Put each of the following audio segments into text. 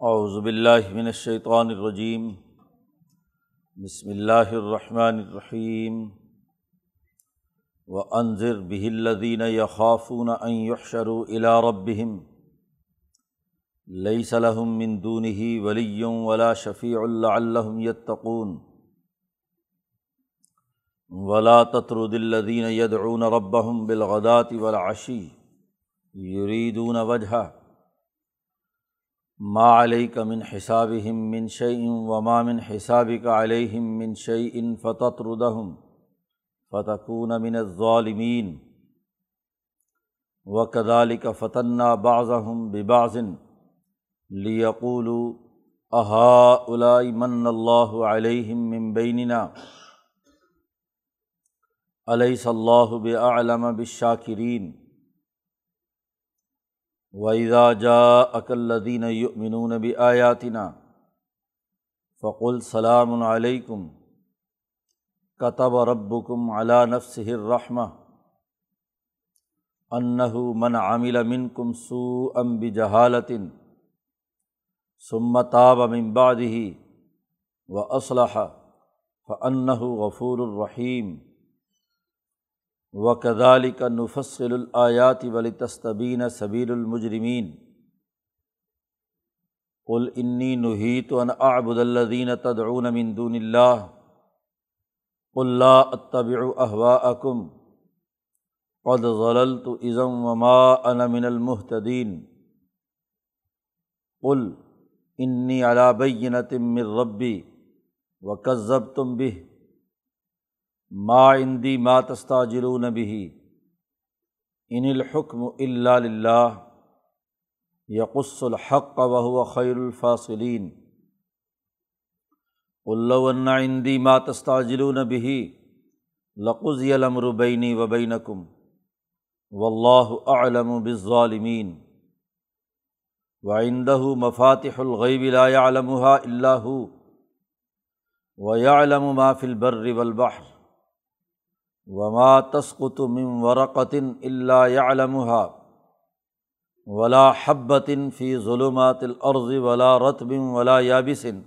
اعوذ باللہ من الشیطان الرجیم، بسم اللہ الرحمن الرحیم و انضر بہلدین یخافون ان یحشروا الى ربهم لیس لهم من دونه ولی ولا شفیع لعلهم یتقون، ولا تطرد الذین یدعون ربهم بالغداة والعشی، یریدون وجهه ما علیہ من حساب من شعین وما من حساب کا علیہم من شعین فتح ردہم فتقون من الظالمین و کدال کا فتنہ بعضم بباظن لیقولو احا من اللہ علیہم من بیننا علیہ صلی بعلم بشاکرین ویدا جا اکلدین یؤمنون بآیاتنا فقل سلام علیکم کتب ربکم علی نفسہ الرحمہ انہ من عمل منکم سوءا بجہالۃ ثم تاب من بعدہ واصلح فانہ غفور الرحیم و کدال کا نفصل الآیات ولی تستبین صبیر المجرمین۔ قل انی نحیت ان اعبد الدین تدعون من دون اللہ۔ اللہ اتبع احواءکم قد ضللت ازم وما انا من المحتدین قل انی علی من ربی و کذبتم به ما عندی ما تستاجرون به. ان الحکم اللہ یقص الحق وهو خیر الفاصلین اللہ عندی ما تستاجرون به لقضی الامر بینی و بینکم واللہ اعلم بالظالمین وعنده مفاتح الغیب لا يعلمها الا هو، ويعلم ما في البر والبحر. وما تسقط من ورقۃن اللہ علمہ ولا حبتن فی ظلمات العرض ولا رتب ولا یابسن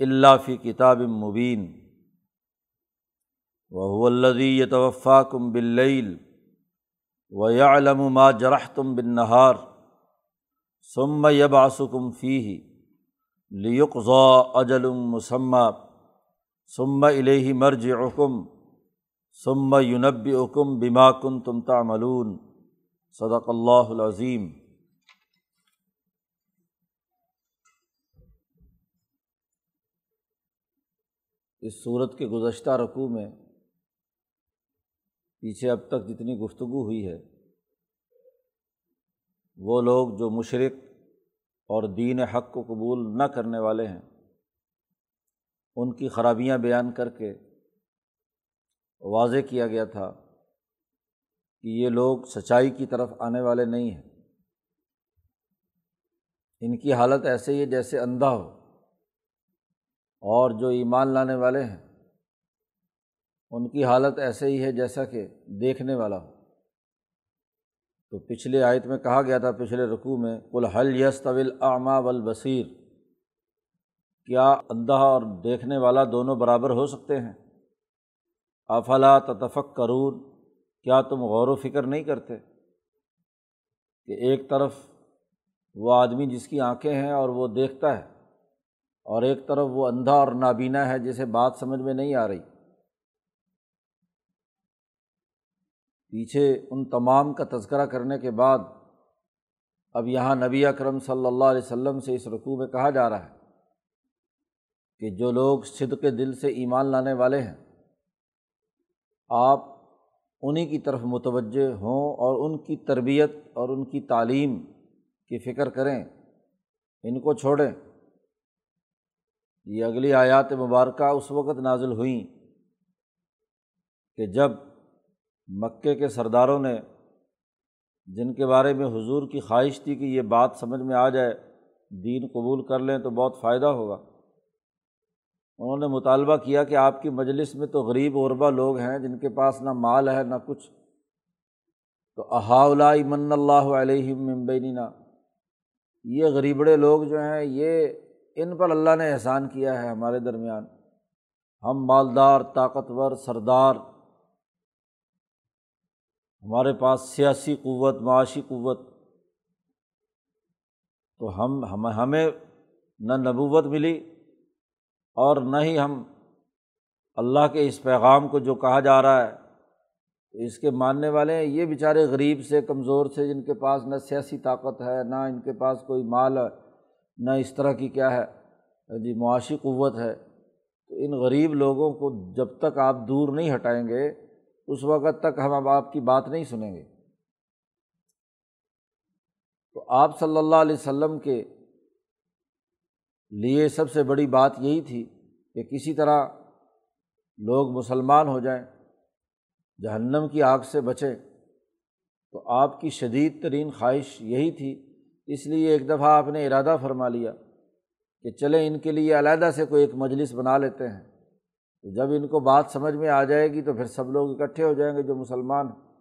اللہ فی کتاب مبین وہ الدی یتوفا کم بلعیل و علم ما جرح تم بن نہار ثم یباسکم فی لیقضا اجل مسمہ ثم الہ مرج حکم ثم یونب حکم بما کن تم تعملون. صدق اللہ العظیم. اس صورت کے گزشتہ رقوع میں پیچھے اب تک جتنی گفتگو ہوئی ہے، وہ لوگ جو مشرق اور دین حق کو قبول نہ کرنے والے ہیں، ان کی خرابیاں بیان کر کے واضح کیا گیا تھا کہ یہ لوگ سچائی کی طرف آنے والے نہیں ہیں۔ ان کی حالت ایسے ہی ہے جیسے اندھا ہو۔ اور جو ایمان لانے والے ہیں، ان کی حالت ایسے ہی ہے جیسا کہ دیکھنے والا ہو۔ تو پچھلے آیت میں کہا گیا تھا، پچھلے رقوع میں کل حل یس طویل اعما والبصیر۔ کیا اندھا اور دیکھنے والا دونوں برابر ہو سکتے ہیں؟ افلا تفق کرون کیا تم غور و فکر نہیں کرتے کہ ایک طرف وہ آدمی جس کی آنکھیں ہیں اور وہ دیکھتا ہے، اور ایک طرف وہ اندھا اور نابینا ہے جسے بات سمجھ میں نہیں آ رہی؟ پیچھے ان تمام کا تذکرہ کرنے کے بعد اب یہاں نبی اکرم صلی اللہ علیہ وسلم سے اس رقوع میں کہا جا رہا ہے کہ جو لوگ صدق دل سے ایمان لانے والے ہیں آپ انہیں کی طرف متوجہ ہوں اور ان کی تربیت اور ان کی تعلیم کی فکر کریں، ان کو چھوڑیں۔ یہ اگلی آیات مبارکہ اس وقت نازل ہوئیں کہ جب مکے کے سرداروں نے، جن کے بارے میں حضور کی خواہش تھی کہ یہ بات سمجھ میں آ جائے، دین قبول کر لیں تو بہت فائدہ ہوگا۔ انہوں نے مطالبہ کیا کہ آپ کی مجلس میں تو غریب غربا لوگ ہیں جن کے پاس نہ مال ہے نہ کچھ۔ تو احاء من اللہ علیہ ممبینہ یہ غریبڑے لوگ جو ہیں، یہ ان پر اللہ نے احسان کیا ہے ہمارے درمیان۔ ہم مالدار، طاقتور، سردار۔ ہمارے پاس سیاسی قوت، معاشی قوت۔ تو ہم ہم، ہمیں نہ نبوت ملی اور نہ ہی ہم اللہ کے اس پیغام کو جو کہا جا رہا ہے تو اس کے ماننے والے ہیں۔ یہ بیچارے غریب سے، کمزور سے، جن کے پاس نہ سیاسی طاقت ہے، نہ ان کے پاس کوئی مال ہے، نہ اس طرح کی کیا ہے جی معاشی قوت ہے۔ تو ان غریب لوگوں کو جب تک آپ دور نہیں ہٹائیں گے، اس وقت تک ہم اب آپ کی بات نہیں سنیں گے۔ تو آپ صلی اللہ علیہ و سلم کے لیے سب سے بڑی بات یہی تھی کہ کسی طرح لوگ مسلمان ہو جائیں، جہنم کی آگ سے بچیں، تو آپ کی شدید ترین خواہش یہی تھی۔ اس لیے ایک دفعہ آپ نے ارادہ فرما لیا کہ چلیں ان کے لیے علیحدہ سے کوئی ایک مجلس بنا لیتے ہیں۔ تو جب ان کو بات سمجھ میں آ جائے گی تو پھر سب لوگ اکٹھے ہو جائیں گے جو مسلمان ہیں۔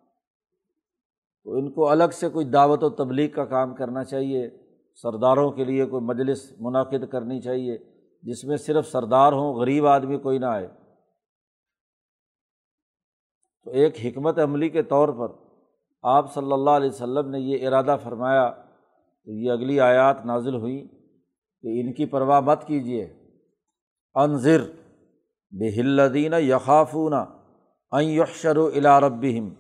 تو ان کو الگ سے کوئی دعوت و تبلیغ کا کام کرنا چاہیے۔ سرداروں کے لیے کوئی مجلس منعقد کرنی چاہیے، جس میں صرف سردار ہوں، غریب آدمی کوئی نہ آئے۔ تو ایک حکمت عملی کے طور پر آپ صلی اللہ علیہ و نے یہ ارادہ فرمایا، تو یہ اگلی آیات نازل ہوئیں کہ ان کی پرواہ مت کیجیے انضر بہلدین یقافون یکشر و الا ربہم۔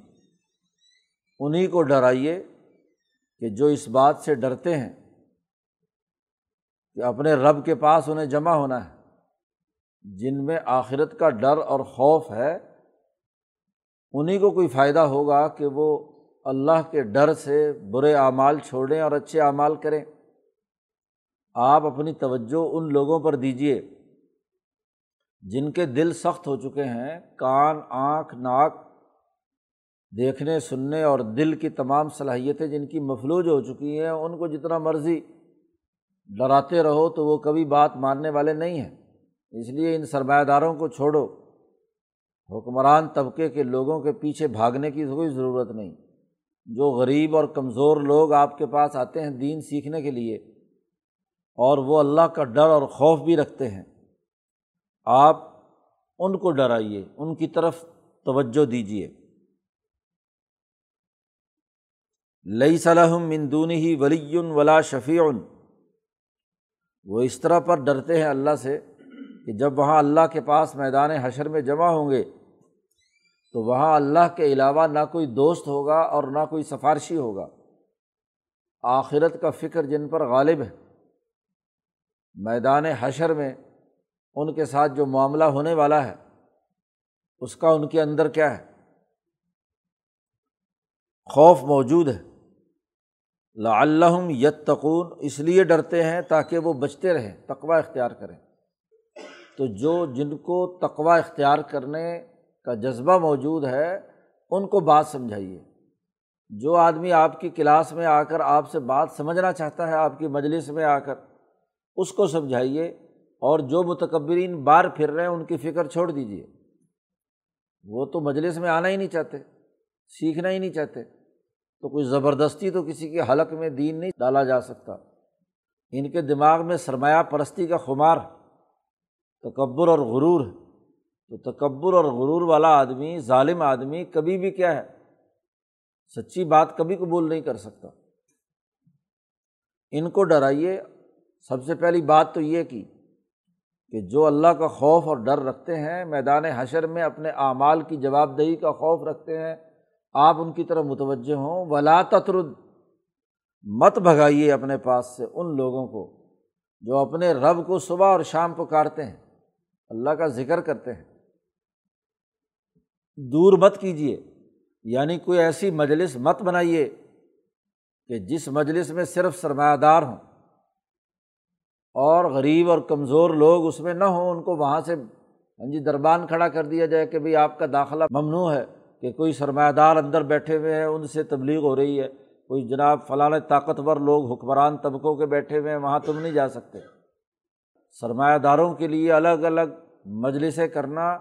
انہیں کو ڈرائیے کہ جو اس بات سے ڈرتے ہیں کہ اپنے رب کے پاس انہیں جمع ہونا ہے۔ جن میں آخرت کا ڈر اور خوف ہے انہیں کو کوئی فائدہ ہوگا کہ وہ اللہ کے ڈر سے برے اعمال چھوڑیں اور اچھے اعمال کریں۔ آپ اپنی توجہ ان لوگوں پر دیجیے جن کے دل سخت ہو چکے ہیں، کان، آنکھ، ناک، دیکھنے، سننے اور دل کی تمام صلاحیتیں جن کی مفلوج ہو چکی ہیں، ان کو جتنا مرضی ڈراتے رہو تو وہ کبھی بات ماننے والے نہیں ہیں۔ اس لیے ان سرمایہ داروں کو چھوڑو۔ حکمران طبقے کے لوگوں کے پیچھے بھاگنے کی کوئی ضرورت نہیں۔ جو غریب اور کمزور لوگ آپ کے پاس آتے ہیں دین سیکھنے کے لیے، اور وہ اللہ کا ڈر اور خوف بھی رکھتے ہیں۔ آپ ان کو ڈرائیے، ان کی طرف توجہ دیجیے لئی صلاحم مندون ہی ولی ولا شفیع وہ اس طرح پر ڈرتے ہیں اللہ سے کہ جب وہاں اللہ کے پاس میدان حشر میں جمع ہوں گے، تو وہاں اللہ کے علاوہ نہ کوئی دوست ہوگا اور نہ کوئی سفارشی ہوگا۔ آخرت کا فکر جن پر غالب ہے۔ میدان حشر میں ان کے ساتھ جو معاملہ ہونے والا ہے، اس کا ان کے اندر کیا ہے؟ خوف موجود ہے۔ لعلہم یتقون، اس لیے ڈرتے ہیں تاکہ وہ بچتے رہیں تقوا اختیار کریں۔ تو جو جن کو تقوا اختیار کرنے کا جذبہ موجود ہے، ان کو بات سمجھائیے۔ جو آدمی آپ کی کلاس میں آ کر آپ سے بات سمجھنا چاہتا ہے، آپ کی مجلس میں آ کر، اس کو سمجھائیے اور جو متکبرین بار پھر رہے ہیں، ان کی فکر چھوڑ دیجیے وہ تو مجلس میں آنا ہی نہیں چاہتے، سیکھنا ہی نہیں چاہتے۔ تو کوئی زبردستی تو کسی کے حلق میں دین نہیں ڈالا جا سکتا۔ ان کے دماغ میں سرمایہ پرستی کا خمار تکبر اور غرور ہے۔ تو تکبر اور غرور والا آدمی، ظالم آدمی کبھی بھی کیا ہے؟ سچی بات کبھی قبول نہیں کر سکتا۔ ان کو ڈرائیے۔ سب سے پہلی بات تو یہ کی کہ جو اللہ کا خوف اور ڈر رکھتے ہیں، میدان حشر میں اپنے اعمال کی جواب دہی کا خوف رکھتے ہیں آپ ان کی طرف متوجہ ہوں۔ ولا تطرد۔ مت بھگائیے اپنے پاس سے ان لوگوں کو جو اپنے رب کو صبح اور شام پکارتے ہیں۔ اللہ کا ذکر کرتے ہیں۔ دور مت کیجیے یعنی کوئی ایسی مجلس مت بنائیے کہ جس مجلس میں صرف سرمایہ دار ہوں اور غریب اور کمزور لوگ اس میں نہ ہوں۔ ان کو وہاں سے ہاں جی دربان کھڑا کر دیا جائے کہ بھائی آپ کا داخلہ ممنوع ہے۔ کہ کوئی سرمایہ دار اندر بیٹھے ہوئے ہیں، ان سے تبلیغ ہو رہی ہے۔ کوئی جناب فلاں طاقتور لوگ، حکمران طبقوں کے بیٹھے ہوئے ہیں، وہاں تم نہیں جا سکتے۔ سرمایہ داروں کے لیے الگ الگ مجلسیں کرنا،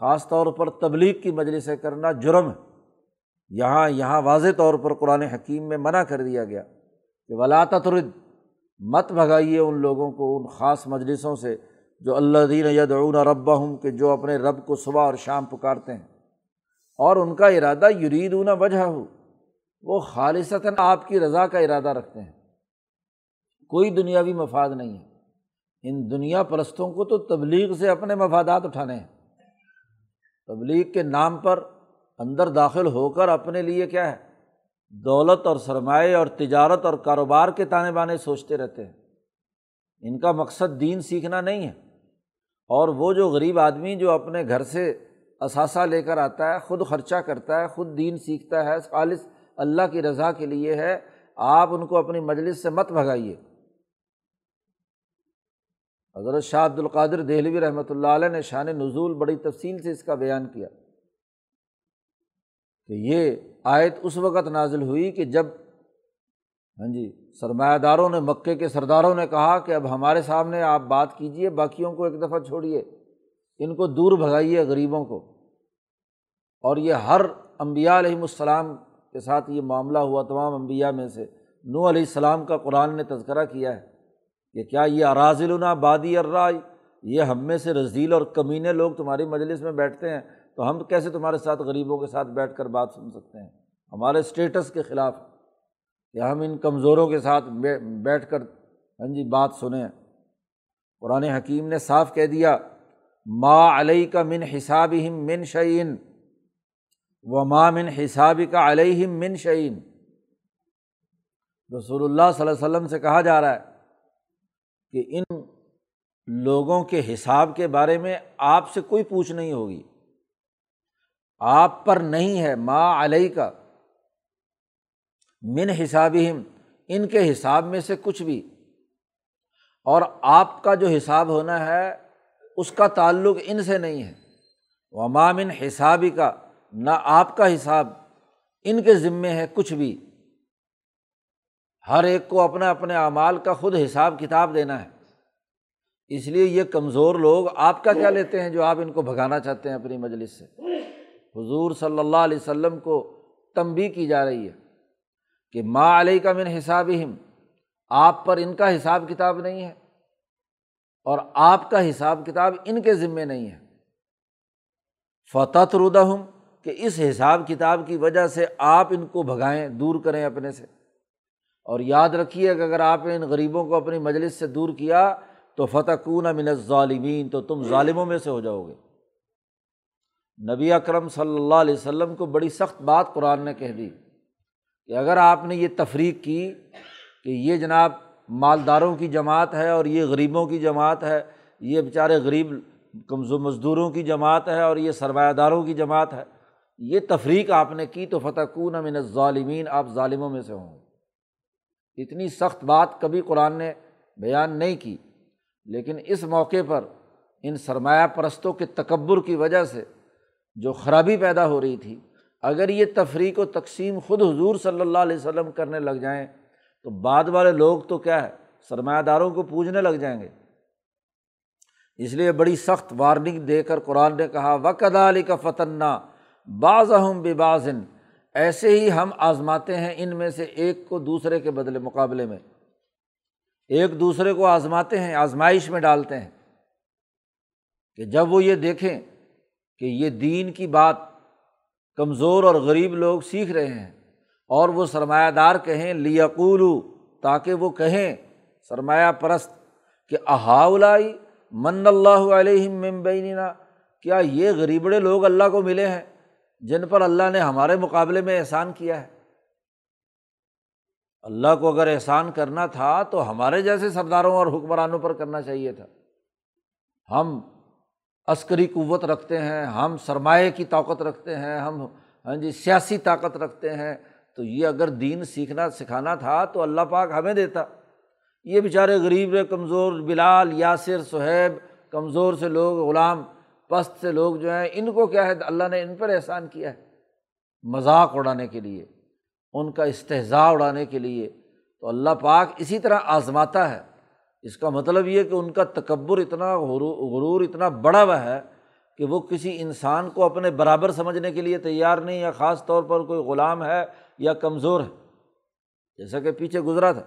خاص طور پر تبلیغ کی مجلسیں کرنا جرم ہے۔ یہاں یہاں واضح طور پر قرآن حکیم میں منع کر دیا گیا کہ ولا ترد مت بھگائیے ان لوگوں کو، ان خاص مجلسوں سے جو اللہ دین یدعون رب ہوں کہ جو اپنے رب کو صبح اور شام پکارتے ہیں۔ اور ان کا ارادہ یریدون وجہ ہو وہ خالصتاً آپ کی رضا کا ارادہ رکھتے ہیں۔ کوئی دنیاوی مفاد نہیں ہے۔ ان دنیا پرستوں کو تو تبلیغ سے اپنے مفادات اٹھانے ہیں۔ تبلیغ کے نام پر اندر داخل ہو کر اپنے لیے کیا ہے؟ دولت اور سرمایہ اور تجارت اور کاروبار کے تانے بانے سوچتے رہتے ہیں۔ ان کا مقصد دین سیکھنا نہیں ہے۔ اور وہ جو غریب آدمی جو اپنے گھر سے اثاثہ لے کر آتا ہے، خود خرچہ کرتا ہے، خود دین سیکھتا ہے، خالص اللہ کی رضا کے لیے ہے، آپ ان کو اپنی مجلس سے مت بھگائیے۔ حضرت شاہ عبد القادر دہلوی رحمۃ اللہ علیہ نے شان نزول بڑی تفصیل سے اس کا بیان کیا کہ یہ آیت اس وقت نازل ہوئی کہ جب ہاں جی سرمایہ داروں نے مکے کے سرداروں نے کہا کہ اب ہمارے سامنے آپ بات کیجیے باقیوں کو ایک دفعہ چھوڑیے۔ ان کو دور بھگائیے غریبوں کو۔ اور یہ ہر امبیا علیہم السلام کے ساتھ یہ معاملہ ہوا تمام امبیا میں سے۔ نو علیہ السلام کا قرآن نے تذکرہ کیا ہے کہ کیا یہ اراضل بادی ارائے یہ ہم میں سے رضیل اور کمینے لوگ تمہاری مجلس میں بیٹھتے ہیں تو ہم کیسے تمہارے ساتھ غریبوں کے ساتھ بیٹھ کر بات سن سکتے ہیں؟ ہمارے اسٹیٹس کے خلاف کہ ہم ان کمزوروں کے ساتھ بیٹھ کر ہاں جی بات سنیں۔ قرآن حکیم نے صاف کہہ دیا ما علیہ کا من حساب ہم من شعین و ما من حساب کا علیہ من شعین رسول اللہ صلی اللہ علیہ وسلم سے کہا جا رہا ہے کہ ان لوگوں کے حساب کے بارے میں آپ سے کوئی پوچھ نہیں ہوگی۔ آپ پر نہیں ہے ماں علیہ کا من حساب ان کے حساب میں سے کچھ بھی۔ اور آپ کا جو حساب ہونا ہے اس کا تعلق ان سے نہیں ہے۔ وہ من حسابی کا نہ آپ کا حساب ان کے ذمے ہے کچھ بھی۔ ہر ایک کو اپنے اپنے اعمال کا خود حساب کتاب دینا ہے۔ اس لیے یہ کمزور لوگ آپ کا کیا لیتے ہیں جو آپ ان کو بھگانا چاہتے ہیں اپنی مجلس سے؟ حضور صلی اللہ علیہ وسلم کو تنبی کی جا رہی ہے کہ ماں علیہ کا من حساب ہم آپ پر ان کا حساب کتاب نہیں ہے۔ اور آپ کا حساب کتاب ان کے ذمے نہیں ہے۔ فتح ردا ہوں کہ اس حساب کتاب کی وجہ سے آپ ان کو بھگائیں، دور کریں اپنے سے۔ اور یاد رکھیے کہ اگر آپ نے ان غریبوں کو اپنی مجلس سے دور کیا، تو فتح کون من ظالمین تو تم ظالموں میں سے ہو جاؤ گے۔ نبی اکرم صلی اللہ علیہ وسلم کو بڑی سخت بات قرآن نے کہہ دی کہ اگر آپ نے یہ تفریق کی کہ یہ جناب مالداروں کی جماعت ہے اور یہ غریبوں کی جماعت ہے، یہ بیچارے غریب کمزور مزدوروں کی جماعت ہے اور یہ سرمایہ داروں کی جماعت ہے۔ یہ تفریق آپ نے کی تو فتح کون امن ظالمین آپ ظالموں میں سے ہوں۔ اتنی سخت بات کبھی قرآن نے بیان نہیں کی، لیکن اس موقع پر ان سرمایہ پرستوں کے تکبر کی وجہ سے جو خرابی پیدا ہو رہی تھی، اگر یہ تفریق و تقسیم خود حضور صلی اللہ علیہ وسلم کرنے لگ جائیں تو بعد والے لوگ تو کیا ہے سرمایہ داروں کو پوجنے لگ جائیں گے۔ اس لیے بڑی سخت وارننگ دے کر قرآن نے کہا وقد علی کا فتنہ بعض ہم بے بازن ایسے ہی ہم آزماتے ہیں ان میں سے ایک کو دوسرے کے بدلے، مقابلے میں۔ ایک دوسرے کو آزماتے ہیں، آزمائش میں ڈالتے ہیں۔ کہ جب وہ یہ دیکھیں کہ یہ دین کی بات کمزور اور غریب لوگ سیکھ رہے ہیں اور وہ سرمایہ دار کہیں لیقولو تاکہ وہ کہیں، سرمایہ پرست، کہ احاؤلائی من اللہ علیہ ممبینہ کیا یہ غریبڑے لوگ اللہ کو ملے ہیں جن پر اللہ نے ہمارے مقابلے میں احسان کیا ہے؟ اللہ کو اگر احسان کرنا تھا تو ہمارے جیسے سرداروں اور حکمرانوں پر کرنا چاہیے تھا۔ ہم عسکری قوت رکھتے ہیں، ہم سرمایہ کی طاقت رکھتے ہیں، ہم ہاں جی سیاسی طاقت رکھتے ہیں تو یہ اگر دین سیکھنا سکھانا تھا تو اللہ پاک ہمیں دیتا۔ یہ بیچارے غریب کمزور، بلال، یاسر صہیب کمزور سے لوگ، غلام، پست سے لوگ جو ہیں، ان کو کیا ہے؟ اللہ نے ان پر احسان کیا ہے۔ مذاق اڑانے کے لیے، ان کا استحضاء اڑانے کے لیے۔ تو اللہ پاک اسی طرح آزماتا ہے۔ اس کا مطلب یہ کہ ان کا تکبر اتنا غرور اتنا بڑا ہوا ہے کہ وہ کسی انسان کو اپنے برابر سمجھنے کے لیے تیار نہیں یا خاص طور پر کوئی غلام ہے یا کمزور ہے۔ جیسا کہ پیچھے گزرا تھا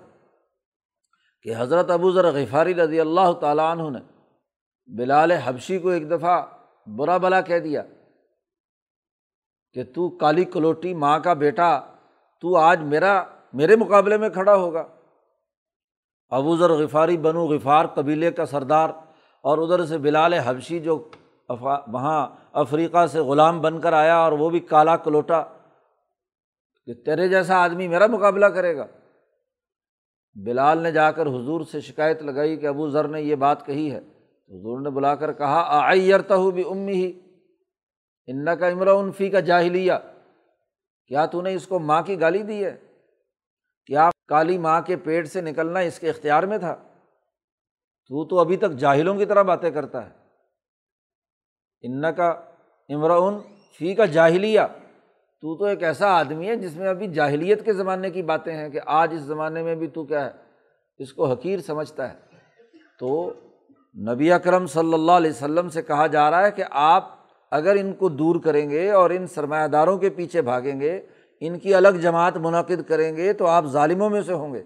کہ حضرت ابو ذر غفاری رضی اللہ تعالیٰ عنہ نے بلال حبشی کو ایک دفعہ برا بلا کہہ دیا کہ تو کالی کلوٹی ماں کا بیٹا، تو آج میرا، میرے مقابلے میں کھڑا ہوگا۔ ابو ذر غفاری بنو غفار قبیلے کا سردار اور ادھر سے بلال حبشی جو وہاں افریقہ سے غلام بن کر آیا اور وہ بھی کالا کلوٹا۔ کہ تیرے جیسا آدمی میرا مقابلہ کرے گا۔ بلال نے جا کر حضور سے شکایت لگائی کہ ابو ذر نے یہ بات کہی ہے۔ حضور نے بلا کر کہا آئرتا ہوں بھی امی ہی ان کا عمر فی کا جاہلیہ۔ کیا تو نے اس کو ماں کی گالی دی ہے؟ کیا کالی ماں کے پیٹ سے نکلنا اس کے اختیار میں تھا؟ تو تو ابھی تک جاہلوں کی طرح باتیں کرتا ہے۔ ان کا عمران فی کا جاہلیہ۔ تو تو ایک ایسا آدمی ہے جس میں ابھی جاہلیت کے زمانے کی باتیں ہیں کہ آج اس زمانے میں بھی تو کیا ہے، اس کو حقیر سمجھتا ہے۔ تو نبی اکرم صلی اللہ علیہ وسلم سے کہا جا رہا ہے کہ آپ اگر ان کو دور کریں گے اور ان سرمایہ داروں کے پیچھے بھاگیں گے، ان کی الگ جماعت منعقد کریں گے تو آپ ظالموں میں سے ہوں گے۔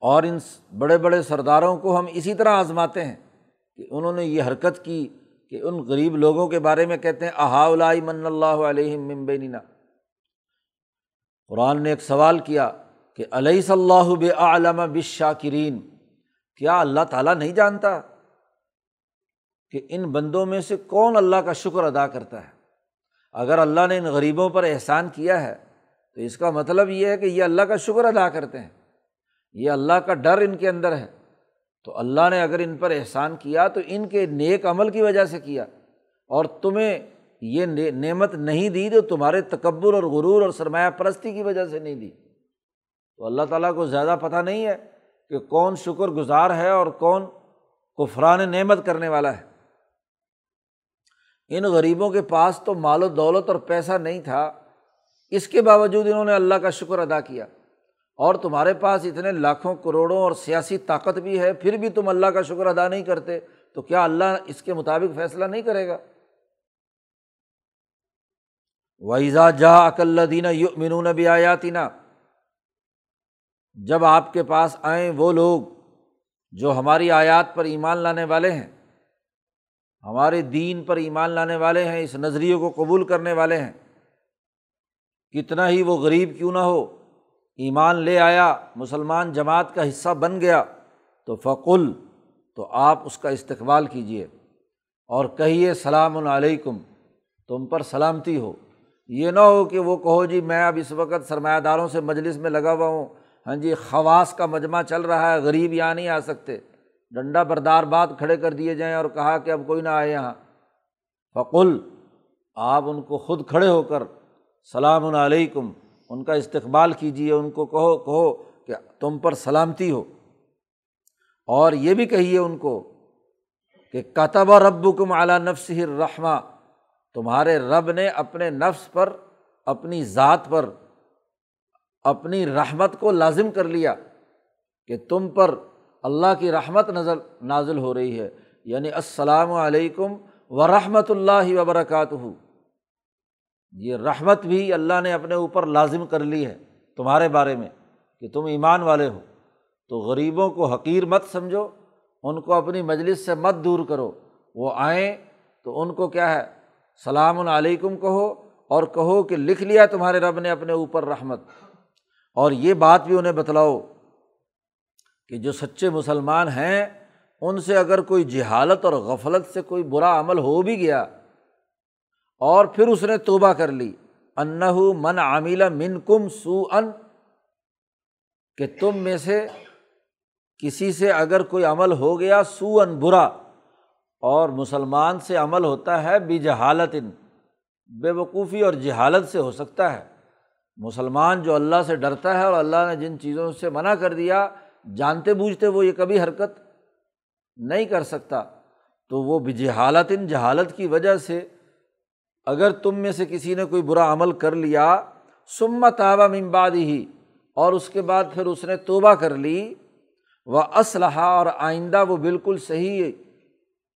اور ان بڑے بڑے سرداروں کو ہم اسی طرح آزماتے ہیں کہ انہوں نے یہ حرکت کی کہ ان غریب لوگوں کے بارے میں کہتے ہیں احا من اللہ علیہ ممبینہ قرآن نے ایک سوال کیا کہ علیہ صلی اللہ علامہ بشاکرین کیا اللہ تعالیٰ نہیں جانتا کہ ان بندوں میں سے کون اللہ کا شکر ادا کرتا ہے؟ اگر اللہ نے ان غریبوں پر احسان کیا ہے، تو اس کا مطلب یہ ہے کہ یہ اللہ کا شکر ادا کرتے ہیں۔ یہ اللہ کا ڈر ان کے اندر ہے۔ تو اللہ نے اگر ان پر احسان کیا تو ان کے نیک عمل کی وجہ سے کیا۔ اور تمہیں یہ نعمت نہیں دی تو تمہارے تکبر اور غرور اور سرمایہ پرستی کی وجہ سے نہیں دی۔ تو اللہ تعالیٰ کو زیادہ پتہ نہیں ہے کہ کون شکر گزار ہے اور کون کفران نعمت کرنے والا ہے۔ ان غریبوں کے پاس تو مال و دولت اور پیسہ نہیں تھا۔ اس کے باوجود انہوں نے اللہ کا شکر ادا کیا۔ اور تمہارے پاس اتنے لاکھوں کروڑوں اور سیاسی طاقت بھی ہے، پھر بھی تم اللہ کا شکر ادا نہیں کرتے، تو کیا اللہ اس کے مطابق فیصلہ نہیں کرے گا؟ ویزا جا اکل دینا یو منون بھی آیاتینہ جب آپ کے پاس آئیں وہ لوگ جو ہماری آیات پر ایمان لانے والے ہیں، ہمارے دین پر ایمان لانے والے ہیں، اس نظریے کو قبول کرنے والے ہیں، کتنا ہی وہ غریب کیوں نہ ہو ایمان لے آیا، مسلمان جماعت کا حصہ بن گیا، تو فقل، تو آپ اس کا استقبال کیجیے اور کہیے، سلام علیکم، تم پر سلامتی ہو۔ یہ نہ ہو کہ وہ کہو جی میں اب اس وقت سرمایہ داروں سے مجلس میں لگا ہوا ہوں۔ ہاں جی خواص کا مجمع چل رہا ہے، غریب یہاں نہیں آ سکتے۔ ڈنڈا بردار بات کھڑے کر دیے جائیں اور کہا کہ اب کوئی نہ آئے یہاں۔ فقل، آپ ان کو خود کھڑے ہو کر، سلام علیکم ان کا استقبال کیجیے ان کو کہو کہو کہ تم پر سلامتی ہو۔ اور یہ بھی کہیے ان کو کہ کتب رب کم اعلیٰ نفس رحمٰ تمہارے رب نے اپنے نفس پر، اپنی ذات پر، اپنی رحمت کو لازم کر لیا کہ تم پر اللہ کی رحمت نظر، نازل ہو رہی ہے۔ یعنی السلام علیکم و رحمۃ اللہ وبرکاتہ۔ یہ رحمت بھی اللہ نے اپنے اوپر لازم کر لی ہے تمہارے بارے میں کہ تم ایمان والے ہو۔ تو غریبوں کو حقیر مت سمجھو، ان کو اپنی مجلس سے مت دور کرو۔ وہ آئیں تو ان کو کیا ہے؟ سلام علیکم کہو اور کہو کہ لکھ لیا تمہارے رب نے اپنے اوپر رحمت۔ اور یہ بات بھی انہیں بتلاؤ کہ جو سچے مسلمان ہیں، ان سے اگر کوئی جہالت اور غفلت سے کوئی برا عمل ہو بھی گیا اور پھر اس نے توبہ کر لی۔ انّ من عاملہ من کم سو ان کہ تم میں سے کسی سے اگر کوئی عمل ہو گیا سو ان برا، اور مسلمان سے عمل ہوتا ہے بے جہالت ان بے وقوفی اور جہالت سے ہو سکتا ہے۔ مسلمان جو اللہ سے ڈرتا ہے اور اللہ نے جن چیزوں سے منع کر دیا، جانتے بوجھتے وہ یہ کبھی حرکت نہیں کر سکتا۔ تو وہ جہالت ان جہالت کی وجہ سے اگر تم میں سے کسی نے کوئی برا عمل کر لیا سما تابہ ممباد ہی اور اس کے بعد پھر اس نے توبہ کر لی وہ اسلحہ اور آئندہ وہ بالکل صحیح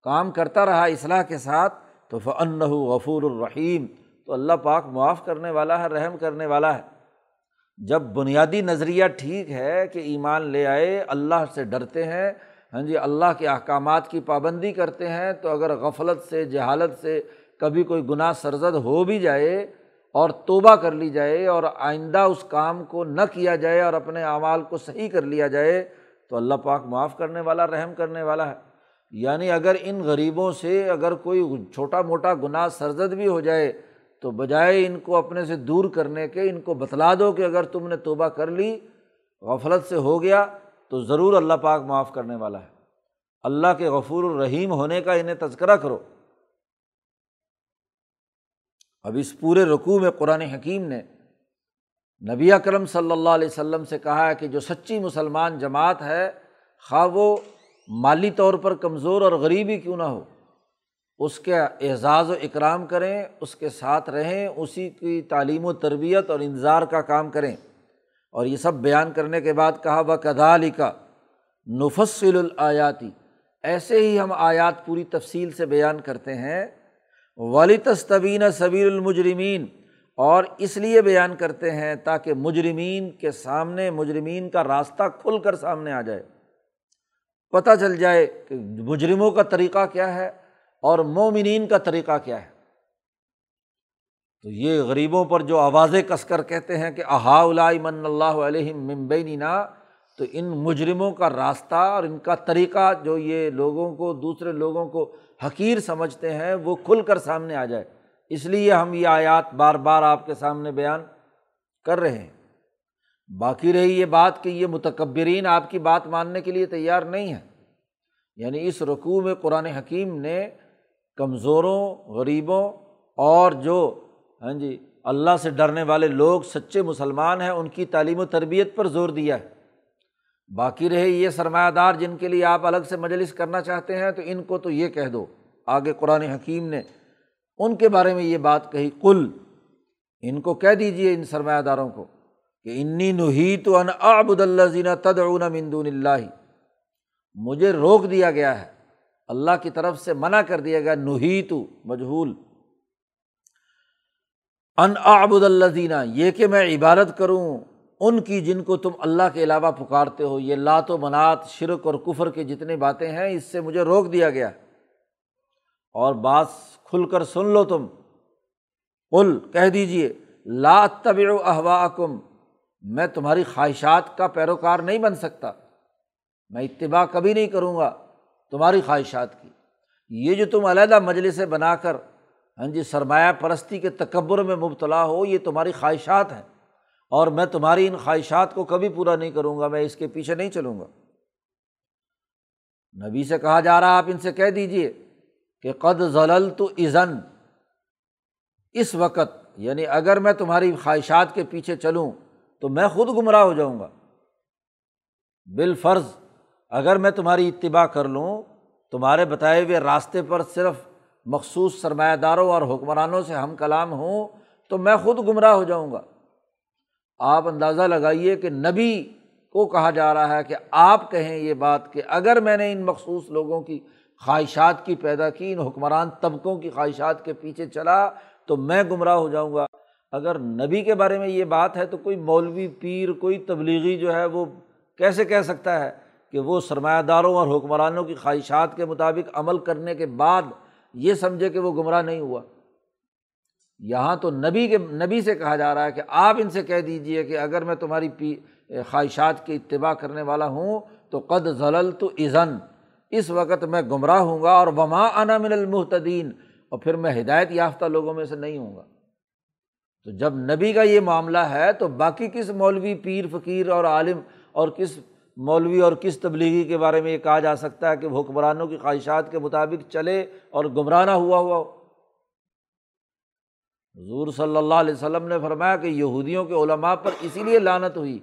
کام کرتا رہا اصلاح کے ساتھ، تو فن غفور الرحیم تو اللہ پاک معاف کرنے والا ہے، رحم کرنے والا ہے۔ جب بنیادی نظریہ ٹھیک ہے کہ ایمان لے آئے، اللہ سے ڈرتے ہیں ہاں جی اللہ کے احکامات کی پابندی کرتے ہیں، تو اگر غفلت سے، جہالت سے کبھی کوئی گناہ سرزد ہو بھی جائے اور توبہ کر لی جائے اور آئندہ اس کام کو نہ کیا جائے اور اپنے اعمال کو صحیح کر لیا جائے، تو اللہ پاک معاف کرنے والا، رحم کرنے والا ہے۔ یعنی اگر ان غریبوں سے اگر کوئی چھوٹا موٹا گناہ سرزد بھی ہو جائے، تو بجائے ان کو اپنے سے دور کرنے کے، ان کو بتلا دو کہ اگر تم نے توبہ کر لی، غفلت سے ہو گیا، تو ضرور اللہ پاک معاف کرنے والا ہے۔ اللہ کے غفور الرحیم ہونے کا انہیں تذکرہ کرو۔ اب اس پورے رقوع میں قرآن حکیم نے نبی اکرم صلی اللہ علیہ وسلم سے کہا ہے کہ جو سچی مسلمان جماعت ہے، خواہ وہ مالی طور پر کمزور اور غریب ہی کیوں نہ ہو، اس کے اعزاز و اکرام کریں، اس کے ساتھ رہیں، اسی کی تعلیم و تربیت اور انظار کا کام کریں۔ اور یہ سب بیان کرنے کے بعد کہا وہ کدا کا نفصل الیاتی ایسے ہی ہم آیات پوری تفصیل سے بیان کرتے ہیں۔ ولی صبیر المجرمین اور اس لیے بیان کرتے ہیں تاکہ مجرمین کے سامنے، مجرمین کا راستہ کھل کر سامنے آ جائے۔ پتہ چل جائے کہ مجرموں کا طریقہ کیا ہے اور مومنین کا طریقہ کیا ہے۔ تو یہ غریبوں پر جو آوازیں کس کر کہتے ہیں کہ احا من اللہ علیہ ممبینینا تو ان مجرموں کا راستہ اور ان کا طریقہ جو یہ لوگوں کو، دوسرے لوگوں کو حقیر سمجھتے ہیں، وہ کھل کر سامنے آ جائے۔ اس لیے ہم یہ آیات بار بار آپ کے سامنے بیان کر رہے ہیں۔ باقی رہی یہ بات کہ یہ متکبرین آپ کی بات ماننے کے لیے تیار نہیں ہے یعنی اس رقوع میں قرآن حکیم نے کمزوروں، غریبوں اور جو ہاں جی اللہ سے ڈرنے والے لوگ، سچے مسلمان ہیں، ان کی تعلیم و تربیت پر زور دیا ہے۔ باقی رہے یہ سرمایہ دار جن کے لیے آپ الگ سے مجلس کرنا چاہتے ہیں، تو ان کو تو یہ کہہ دو۔ آگے قرآن حکیم نے ان کے بارے میں یہ بات کہی کل ان کو کہہ دیجیے ان سرمایہ داروں کو کہ انی نحی تو ان آبد اللہ زینہ تدعون من دون اللہ۔ مجھے روک دیا گیا ہے، اللہ کی طرف سے منع کر دیا گیا نحی تو مجہول۔ ان آبد اللہ زینہ یہ کہ میں عبادت کروں ان کی جن کو تم اللہ کے علاوہ پکارتے ہو، یہ لات و منات، شرک اور کفر کی جتنی باتیں ہیں، اس سے مجھے روک دیا گیا۔ اور بات کھل کر سن لو تم۔ کل کہہ دیجیے لا طبع احوا کم میں تمہاری خواہشات کا پیروکار نہیں بن سکتا۔ میں اتباع کبھی نہیں کروں گا تمہاری خواہشات کی۔ یہ جو تم علیحدہ مجلس بنا کر ہاں جی سرمایہ پرستی کے تکبر میں مبتلا ہو، یہ تمہاری خواہشات ہیں۔ اور میں تمہاری ان خواہشات کو کبھی پورا نہیں کروں گا، میں اس کے پیچھے نہیں چلوں گا۔ نبی سے کہا جا رہا آپ ان سے کہہ دیجیے کہ قد ضلل تو ایزن اس وقت یعنی اگر میں تمہاری خواہشات کے پیچھے چلوں، تو میں خود گمراہ ہو جاؤں گا۔ بالفرض، اگر میں تمہاری اتباع کر لوں، تمہارے بتائے ہوئے راستے پر صرف مخصوص سرمایہ داروں اور حکمرانوں سے ہم کلام ہوں، تو میں خود گمراہ ہو جاؤں گا۔ آپ اندازہ لگائیے کہ نبی کو کہا جا رہا ہے کہ آپ کہیں یہ بات کہ اگر میں نے ان مخصوص لوگوں کی خواہشات کی پیدا کی، ان حکمران طبقوں کی خواہشات کے پیچھے چلا، تو میں گمراہ ہو جاؤں گا۔ اگر نبی کے بارے میں یہ بات ہے، تو کوئی مولوی پیر، کوئی تبلیغی جو ہے، وہ کیسے کہہ سکتا ہے کہ وہ سرمایہ داروں اور حکمرانوں کی خواہشات کے مطابق عمل کرنے کے بعد یہ سمجھے کہ وہ گمراہ نہیں ہوا؟ یہاں تو نبی کے نبی سے کہا جا رہا ہے کہ آپ ان سے کہہ دیجیے کہ اگر میں تمہاری پی خواہشات کی اتباع کرنے والا ہوں تو قد ضلل تو ایزن اس وقت میں گمراہ ہوں گا اور وما انا من المحتدین اور پھر میں ہدایت یافتہ لوگوں میں سے نہیں ہوں گا۔ تو جب نبی کا یہ معاملہ ہے تو باقی کس مولوی پیر، فقیر اور عالم اور کس مولوی اور کس تبلیغی کے بارے میں یہ کہا جا سکتا ہے کہ وہ حکمرانوں کی خواہشات کے مطابق چلے اور گمراہ نہ ہوا ہوا ہو؟ حضور صلی اللہ علیہ وسلم نے فرمایا کہ یہودیوں کے علماء پر اسی لیے لانت ہوئی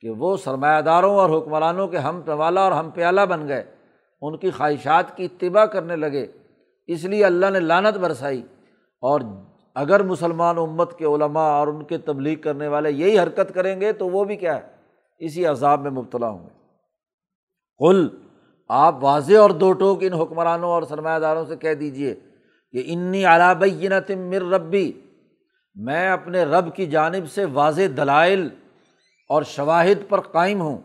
کہ وہ سرمایہ داروں اور حکمرانوں کے ہم پوالا اور ہم پیالہ بن گئے، ان کی خواہشات کی اتباع کرنے لگے۔ اس لیے اللہ نے لانت برسائی۔ اور اگر مسلمان امت کے علماء اور ان کے تبلیغ کرنے والے یہی حرکت کریں گے تو وہ بھی کیا ہے؟ اسی عذاب میں مبتلا ہوں گے۔ کل آپ واضح اور دو ٹوک ان حکمرانوں اور سرمایہ داروں سے کہہ دیجیے کہ انی علابینت مر ربی، میں اپنے رب کی جانب سے واضح دلائل اور شواہد پر قائم ہوں۔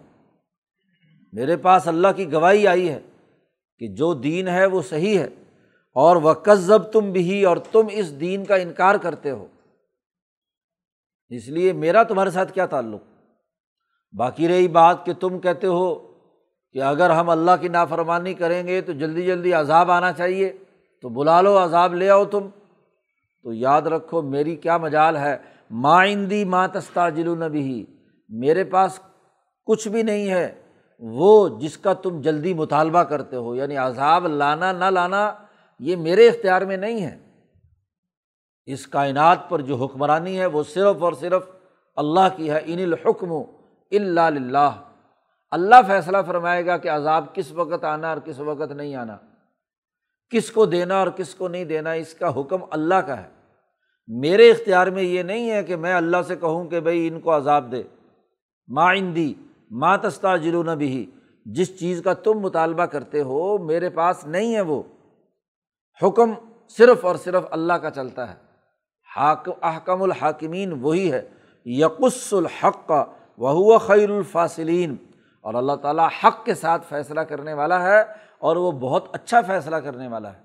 میرے پاس اللہ کی گواہی آئی ہے کہ جو دین ہے وہ صحیح ہے، اور وہ کذب تم بھی اور تم اس دین کا انکار کرتے ہو۔ اس لیے میرا تمہارے ساتھ کیا تعلق؟ باقی رہی بات کہ تم کہتے ہو کہ اگر ہم اللہ کی نافرمانی کریں گے تو جلدی جلدی عذاب آنا چاہیے۔ تو بلا لو، عذاب لے آؤ تم۔ تو یاد رکھو، میری کیا مجال ہے؟ مائندی ماں تستا جلو میرے پاس کچھ بھی نہیں ہے۔ وہ جس کا تم جلدی مطالبہ کرتے ہو یعنی عذاب لانا نہ لانا، یہ میرے اختیار میں نہیں ہے۔ اس کائنات پر جو حکمرانی ہے، وہ صرف اور صرف اللہ کی ہے۔ ان الحکم اللہ اللہ فیصلہ فرمائے گا کہ عذاب کس وقت آنا اور کس وقت نہیں آنا۔ کس کو دینا اور کس کو نہیں دینا، اس کا حکم اللہ کا ہے۔ میرے اختیار میں یہ نہیں ہے کہ میں اللہ سے کہوں کہ بھائی ان کو عذاب دے۔ ماں اندی ماں تستا جلو بھی جس چیز کا تم مطالبہ کرتے ہو، میرے پاس نہیں ہے وہ۔ حکم صرف اور صرف اللہ کا چلتا ہے۔ حاکم احکم الحاکمین وہی ہے۔ یقص الحق کا وہ خیر الفاصلین۔ اور اللہ تعالیٰ حق کے ساتھ فیصلہ کرنے والا ہے۔ اور وہ بہت اچھا فیصلہ کرنے والا ہے۔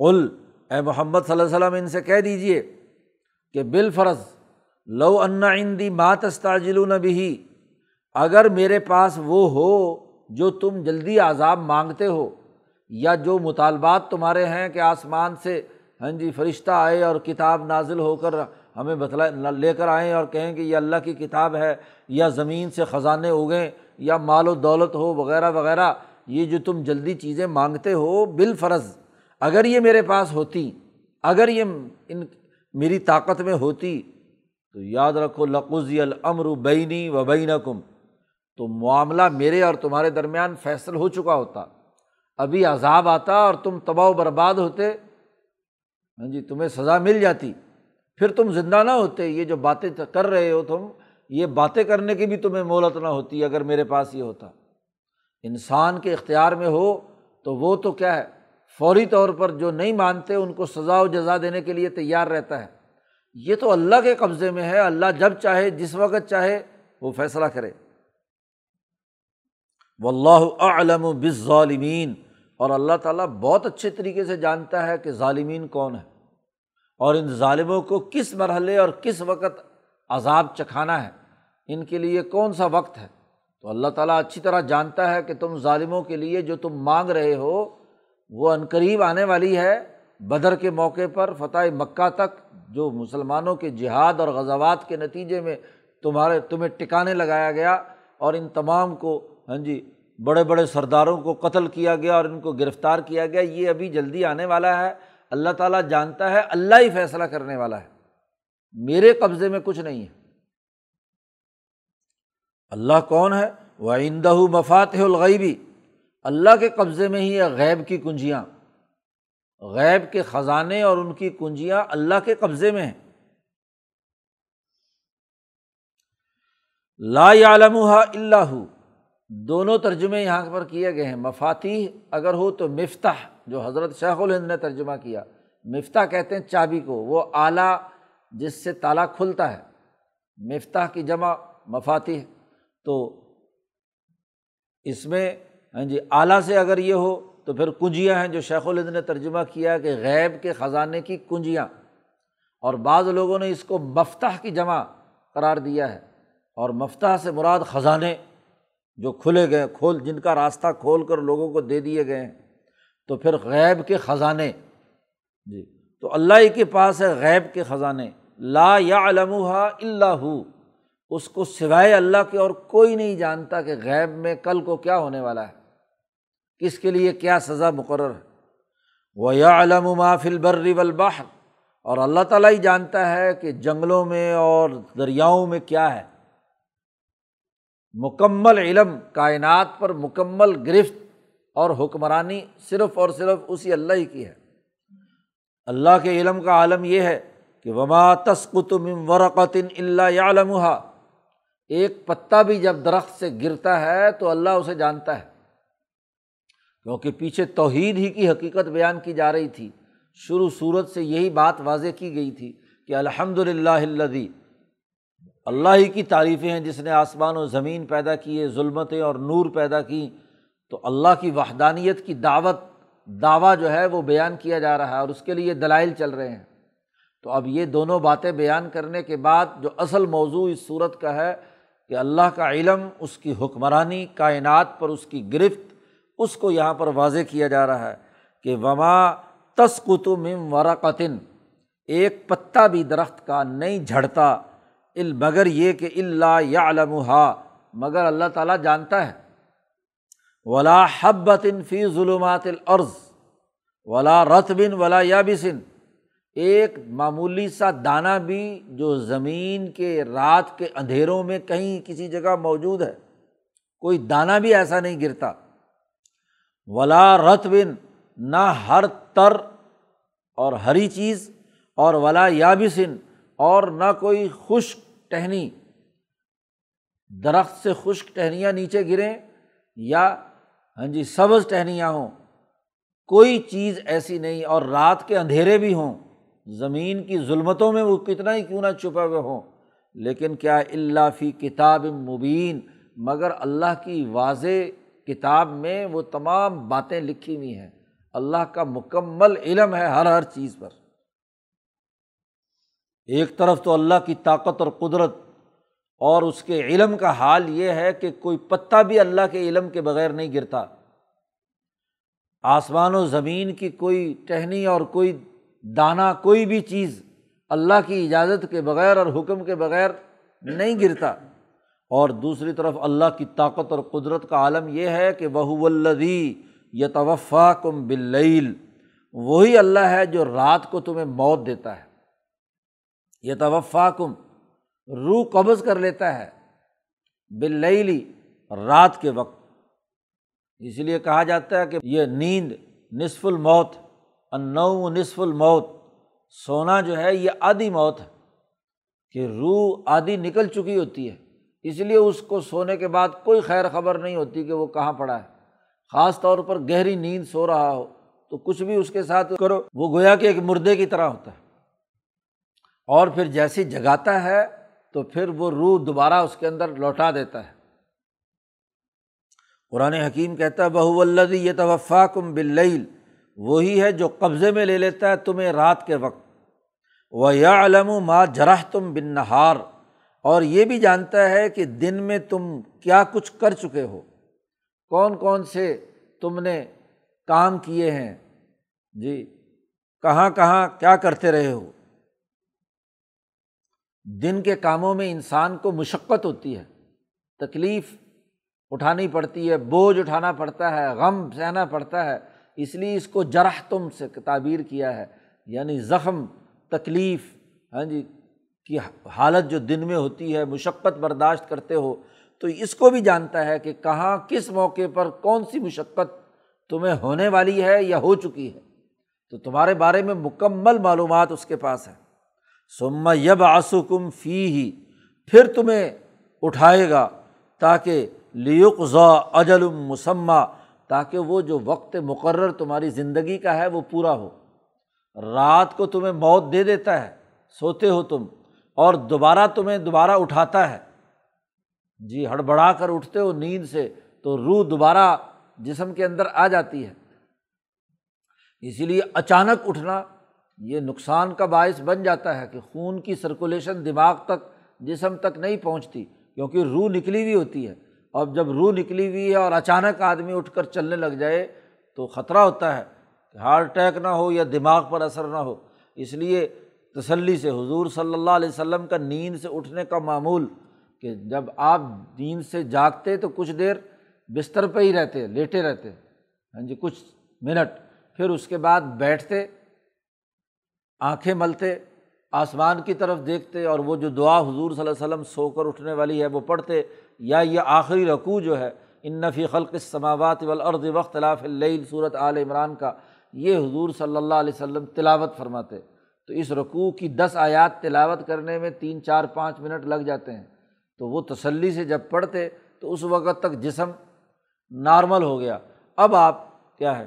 قل، اے محمد صلی اللہ علیہ وسلم، ان سے کہہ دیجیے کہ بالفرض، لو انا اندی مات استاجل بھی اگر میرے پاس وہ ہو جو تم جلدی عذاب مانگتے ہو، یا جو مطالبات تمہارے ہیں کہ آسمان سے ہاں جی فرشتہ آئے اور کتاب نازل ہو کر ہمیں بتلا، لے کر آئیں اور کہیں کہ یہ اللہ کی کتاب ہے، یا زمین سے خزانے اگیں یا مال و دولت ہو وغیرہ وغیرہ، یہ جو تم جلدی چیزیں مانگتے ہو بالفرض، اگر یہ میرے پاس ہوتی، اگر یہ ان میری طاقت میں ہوتی، تو یاد رکھو لقوزی الامر بینی و بین کم تو معاملہ میرے اور تمہارے درمیان فیصل ہو چکا ہوتا۔ ابھی عذاب آتا اور تم تباہ و برباد ہوتے۔ ہاں جی تمہیں سزا مل جاتی۔ پھر تم زندہ نہ ہوتے، یہ جو باتیں کر رہے ہو تم یہ باتیں کرنے کی بھی تمہیں مہلت نہ ہوتی اگر میرے پاس یہ ہوتا۔ انسان کے اختیار میں ہو تو وہ تو کیا ہے، فوری طور پر جو نہیں مانتے ان کو سزا و جزا دینے کے لیے تیار رہتا ہے۔ یہ تو اللہ کے قبضے میں ہے، اللہ جب چاہے، جس وقت چاہے وہ فیصلہ کرے۔ و اللہ علم بس ظالمین اور اللہ تعالیٰ بہت اچھے طریقے سے جانتا ہے کہ ظالمین کون ہے اور ان ظالموں کو کس مرحلے اور کس وقت عذاب چکھانا ہے۔ ان کے لیے کون سا وقت ہے؟ تو اللہ تعالیٰ اچھی طرح جانتا ہے کہ تم ظالموں کے لیے جو تم مانگ رہے ہو، وہ عنقریب آنے والی ہے۔ بدر کے موقع پر فتح مکہ تک جو مسلمانوں کے جہاد اور غزوات کے نتیجے میں تمہارے، تمہیں ٹکانے لگایا گیا اور ان تمام کو ہاں جی بڑے بڑے سرداروں کو قتل کیا گیا اور ان کو گرفتار کیا گیا، یہ ابھی جلدی آنے والا ہے۔ اللہ تعالیٰ جانتا ہے، اللہ ہی فیصلہ کرنے والا ہے۔ میرے قبضے میں کچھ نہیں ہے۔ اللہ کون ہے؟ وہ آئندہ مفات الغیبی اللہ کے قبضے میں ہی ہے غیب کی کنجیاں۔ غیب کے خزانے اور ان کی کنجیاں اللہ کے قبضے میں ہیں۔ لا عالم اللہ دونوں ترجمے یہاں پر کیے گئے ہیں۔ مفاتی اگر ہو تو مفتاح، جو حضرت شیخ الہند نے ترجمہ کیا۔ مفتاح کہتے ہیں چابی کو، وہ اعلیٰ جس سے تالا کھلتا ہے۔ مفتاح کی جمع مفاتی تو اس میں ہاں جی اعلیٰ سے اگر یہ ہو تو پھر کنجیاں ہیں جو شیخ الہند نے ترجمہ کیا کہ غیب کے خزانے کی کنجیاں۔ اور بعض لوگوں نے اس کو مفتاح کی جمع قرار دیا ہے۔ اور مفتاح سے مراد خزانے جو کھلے گئے، کھول، جن کا راستہ کھول کر لوگوں کو دے دیے گئے ہیں۔ تو پھر غیب کے خزانے جی تو اللہ ہی کے پاس ہے غیب کے خزانے۔ لا یا علم اللہ اس کو سوائے اللہ کے اور کوئی نہیں جانتا کہ غیب میں کل کو کیا ہونے والا ہے۔ کس کے لیے کیا سزا مقرر ہے؟ وہ یا علم فل برری والبحر۔ اور اللہ تعالیٰ ہی جانتا ہے کہ جنگلوں میں اور دریاؤں میں کیا ہے۔ مکمل علم کائنات پر مکمل گرفت اور حکمرانی صرف اور صرف اسی اللہ ہی کی ہے۔ اللہ کے علم کا عالم یہ ہے کہ وما تسقط من ورقۃ اللہ عالم ایک پتا بھی جب درخت سے گرتا ہے تو اللہ اسے جانتا ہے۔ کیونکہ پیچھے توحید ہی کی حقیقت بیان کی جا رہی تھی۔ شروع صورت سے یہی بات واضح کی گئی تھی کہ الحمد للہ اللہ ہی کی تعریفیں ہیں جس نے آسمان و زمین پیدا کیے ظلمتیں اور نور پیدا کی۔ تو اللہ کی وحدانیت کی دعوت، دعویٰ جو ہے وہ بیان کیا جا رہا ہے اور اس کے لیے دلائل چل رہے ہیں۔ تو اب یہ دونوں باتیں بیان کرنے کے بعد جو اصل موضوع اس صورت کا ہے کہ اللہ کا علم، اس کی حکمرانی، کائنات پر اس کی گرفت، اس کو یہاں پر واضح کیا جا رہا ہے کہ وما تسکتم ورقتن، ایک پتا بھی درخت کا نہیں جھڑتا مگر یہ کہ اللہ یا علم مگر اللہ تعالیٰ جانتا ہے۔ ولا حبتن فی ظلمات العرض ولا رت بن ولا یا بسن ایک معمولی سا دانہ بھی جو زمین کے رات کے اندھیروں میں کہیں کسی جگہ موجود ہے، کوئی دانہ بھی ایسا نہیں گرتا۔ ولا رت بن نہ ہر تر اور ہری چیز، اور ولا یابسن، اور نہ کوئی خشک ٹہنی۔ درخت سے خشک ٹہنیاں نیچے گریں یا ہاں جی سبز ٹہنیاں ہوں۔ کوئی چیز ایسی نہیں، اور رات کے اندھیرے بھی ہوں۔ زمین کی ظلمتوں میں وہ کتنا ہی کیوں نہ چھپے ہوئے ہوں۔ لیکن کیا اللہ فی کتاب مبین، مگر اللہ کی واضح کتاب میں وہ تمام باتیں لکھی ہوئی ہیں۔ اللہ کا مکمل علم ہے ہر ہر چیز پر۔ ایک طرف تو اللہ کی طاقت اور قدرت اور اس کے علم کا حال یہ ہے کہ کوئی پتا بھی اللہ کے علم کے بغیر نہیں گرتا۔ آسمان و زمین کی کوئی ٹہنی اور کوئی دانہ کوئی بھی چیز اللہ کی اجازت کے بغیر اور حکم کے بغیر نہیں گرتا۔ اور دوسری طرف اللہ کی طاقت اور قدرت کا عالم یہ ہے کہ وہ الدی یا توفا کم بل وہی اللہ ہے جو رات کو تمہیں موت دیتا ہے۔ یہ توفا کم روح قبض کر لیتا ہے۔ بل رات کے وقت۔ اس لیے کہا جاتا ہے کہ یہ نیند، نصف الموت انو نصف الموت۔ سونا جو ہے یہ آدھی موت ہے کہ روح آدھی نکل چکی ہوتی ہے۔ اس لیے اس کو سونے کے بعد کوئی خیر خبر نہیں ہوتی کہ وہ کہاں پڑا ہے۔ خاص طور پر گہری نیند سو رہا ہو تو کچھ بھی اس کے ساتھ کرو، وہ گویا کہ ایک مردے کی طرح ہوتا ہے۔ اور پھر جیسی جگاتا ہے تو پھر وہ روح دوبارہ اس کے اندر لوٹا دیتا ہے۔ قرآن حکیم کہتا ہے بہو اللہ یہ توفا کم بل وہی ہے جو قبضے میں لے لیتا ہے تمہیں رات کے وقت۔ وہ یا علم ماں جراہ تم بن نہار اور یہ بھی جانتا ہے کہ دن میں تم کیا کچھ کر چکے ہو۔ کون کون سے تم نے کام کیے ہیں؟ جی کہاں کہاں کیا کرتے رہے ہو؟ دن کے کاموں میں انسان کو مشقت ہوتی ہے، تکلیف اٹھانی پڑتی ہے، بوجھ اٹھانا پڑتا ہے، غم سہنا پڑتا ہے۔ اس لیے اس کو جرح تم سے تعبیر کیا ہے یعنی زخم، تکلیف ہاں جی کی حالت جو دن میں ہوتی ہے، مشقت برداشت کرتے ہو، تو اس کو بھی جانتا ہے کہ کہاں، کس موقع پر کون سی مشقت تمہیں ہونے والی ہے یا ہو چکی ہے۔ تو تمہارے بارے میں مکمل معلومات اس کے پاس ہے سما یب آسکم فی ہی پھر تمہیں اٹھائے گا تاکہ لیوق ذا اجل مسمہ تاکہ وہ جو وقت مقرر تمہاری زندگی کا ہے وہ پورا ہو۔ رات کو تمہیں موت دے دیتا ہے، سوتے ہو تم اور دوبارہ تمہیں دوبارہ اٹھاتا ہے۔ جی ہڑبڑا کر اٹھتے ہو نیند سے تو روح دوبارہ جسم کے اندر آ جاتی ہے۔ اسی لیے اچانک اٹھنا یہ نقصان کا باعث بن جاتا ہے کہ خون کی سرکولیشن دماغ تک، جسم تک نہیں پہنچتی، کیونکہ روح نکلی ہوئی ہوتی ہے۔ اب جب روح نکلی ہوئی ہے اور اچانک آدمی اٹھ کر چلنے لگ جائے تو خطرہ ہوتا ہے کہ ہارٹ اٹیک نہ ہو یا دماغ پر اثر نہ ہو۔ اس لیے تسلی سے، حضور صلی اللہ علیہ وسلم کا نیند سے اٹھنے کا معمول کہ جب آپ نیند سے جاگتے تو کچھ دیر بستر پہ ہی رہتے، لیٹے رہتے۔ ہاں جی کچھ منٹ، پھر اس کے بعد بیٹھتے، آنکھیں ملتے۔ آسمان کی طرف دیکھتے اور وہ جو دعا حضور صلی اللہ علیہ وسلم سو کر اٹھنے والی ہے وہ پڑھتے، یا یہ آخری رقوع جو ہے، ان نفی خلق سماوات والارض وقت لاف اللیل صورت عال عمران کا یہ حضور صلی اللہ علیہ وسلم تلاوت فرماتے۔ تو اس رقوع کی دس آیات تلاوت کرنے میں تین، چار، پانچ منٹ لگ جاتے ہیں۔ تو وہ تسلی سے جب پڑھتے تو اس وقت تک جسم نارمل ہو گیا۔ اب آپ کیا ہے،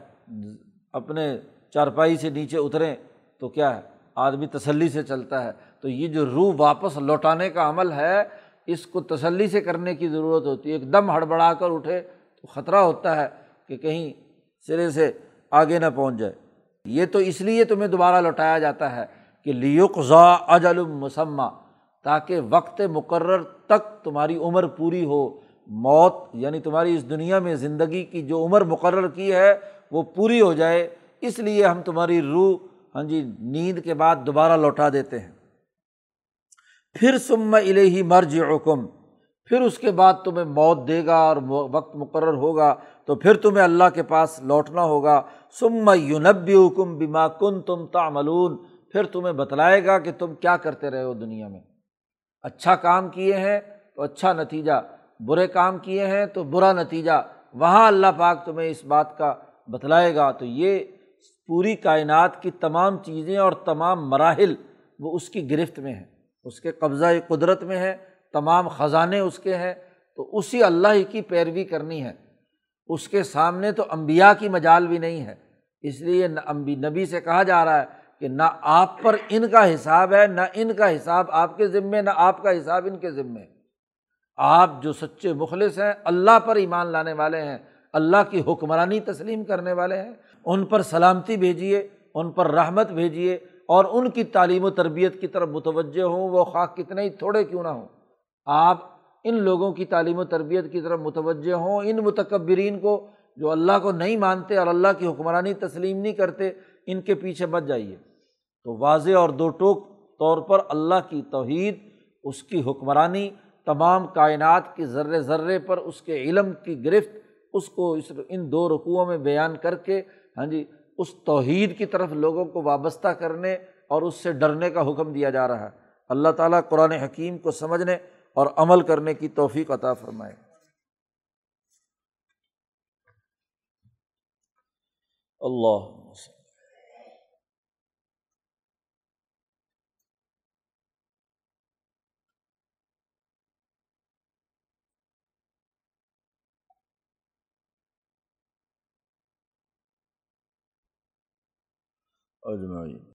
اپنے چارپائی سے نیچے اتریں تو کیا ہے؟ آدمی تسلی سے چلتا ہے۔ تو یہ جو روح واپس لوٹانے کا عمل ہے، اس کو تسلی سے کرنے کی ضرورت ہوتی ہے۔ ایک دم ہڑبڑا کر اٹھے تو خطرہ ہوتا ہے کہ کہیں سرے سے آگے نہ پہنچ جائے۔ یہ تو اس لیے تمہیں دوبارہ لوٹایا جاتا ہے کہ لیوک ضا اجل المسمہ تاکہ وقت مقرر تک تمہاری عمر پوری ہو۔ موت یعنی تمہاری اس دنیا میں زندگی کی جو عمر مقرر کی ہے، وہ پوری ہو جائے۔ اس لیے ہم تمہاری روح ہاں جی نیند کے بعد دوبارہ لوٹا دیتے ہیں۔ پھر سم الہی مرج حکم پھر اس کے بعد تمہیں موت دے گا اور وقت مقرر ہوگا، تو پھر تمہیں اللہ کے پاس لوٹنا ہوگا۔ سم یونب حکم بیما کن تم تعملون، پھر تمہیں بتلائے گا کہ تم کیا کرتے رہے ہو دنیا میں۔ اچھا کام کیے ہیں تو اچھا نتیجہ، برے کام کیے ہیں تو برا نتیجہ۔ وہاں اللہ پاک تمہیں اس بات کا بتلائے گا۔ تو یہ پوری کائنات کی تمام چیزیں اور تمام مراحل وہ اس کی گرفت میں ہیں، اس کے قبضۂ قدرت میں ہے تمام خزانے اس کے ہیں، تو اسی اللہ ہی کی پیروی کرنی ہے۔ اس کے سامنے تو امبیا کی مجال بھی نہیں ہے۔ اس لیے نبی سے کہا جا رہا ہے کہ نہ آپ پر ان کا حساب ہے، نہ ان کا حساب آپ کے ذمے، نہ آپ کا حساب ان کے ذمے۔ آپ جو سچے مخلص ہیں، اللہ پر ایمان لانے والے ہیں۔ اللہ کی حکمرانی تسلیم کرنے والے ہیں۔ ان پر سلامتی بھیجیے، ان پر رحمت بھیجیے اور ان کی تعلیم و تربیت کی طرف متوجہ ہوں۔ وہ خاک کتنے ہی تھوڑے کیوں نہ ہوں۔ آپ ان لوگوں کی تعلیم و تربیت کی طرف متوجہ ہوں، ان متکبرین کو جو اللہ کو نہیں مانتے اور اللہ کی حکمرانی تسلیم نہیں کرتے، ان کے پیچھے بچ جائیے۔ تو واضح اور دو ٹوک طور پر اللہ کی توحید، اس کی حکمرانی، تمام کائنات کی ذرے ذرے پر اس کے علم کی گرفت اس کو اس ان دو رقوؤں میں بیان کر کے ہاں جی اس توحید کی طرف لوگوں کو وابستہ کرنے اور اس سے ڈرنے کا حکم دیا جا رہا ہے۔ اللہ تعالیٰ قرآن حکیم کو سمجھنے اور عمل کرنے کی توفیق عطا فرمائے۔ اللہ اجمعین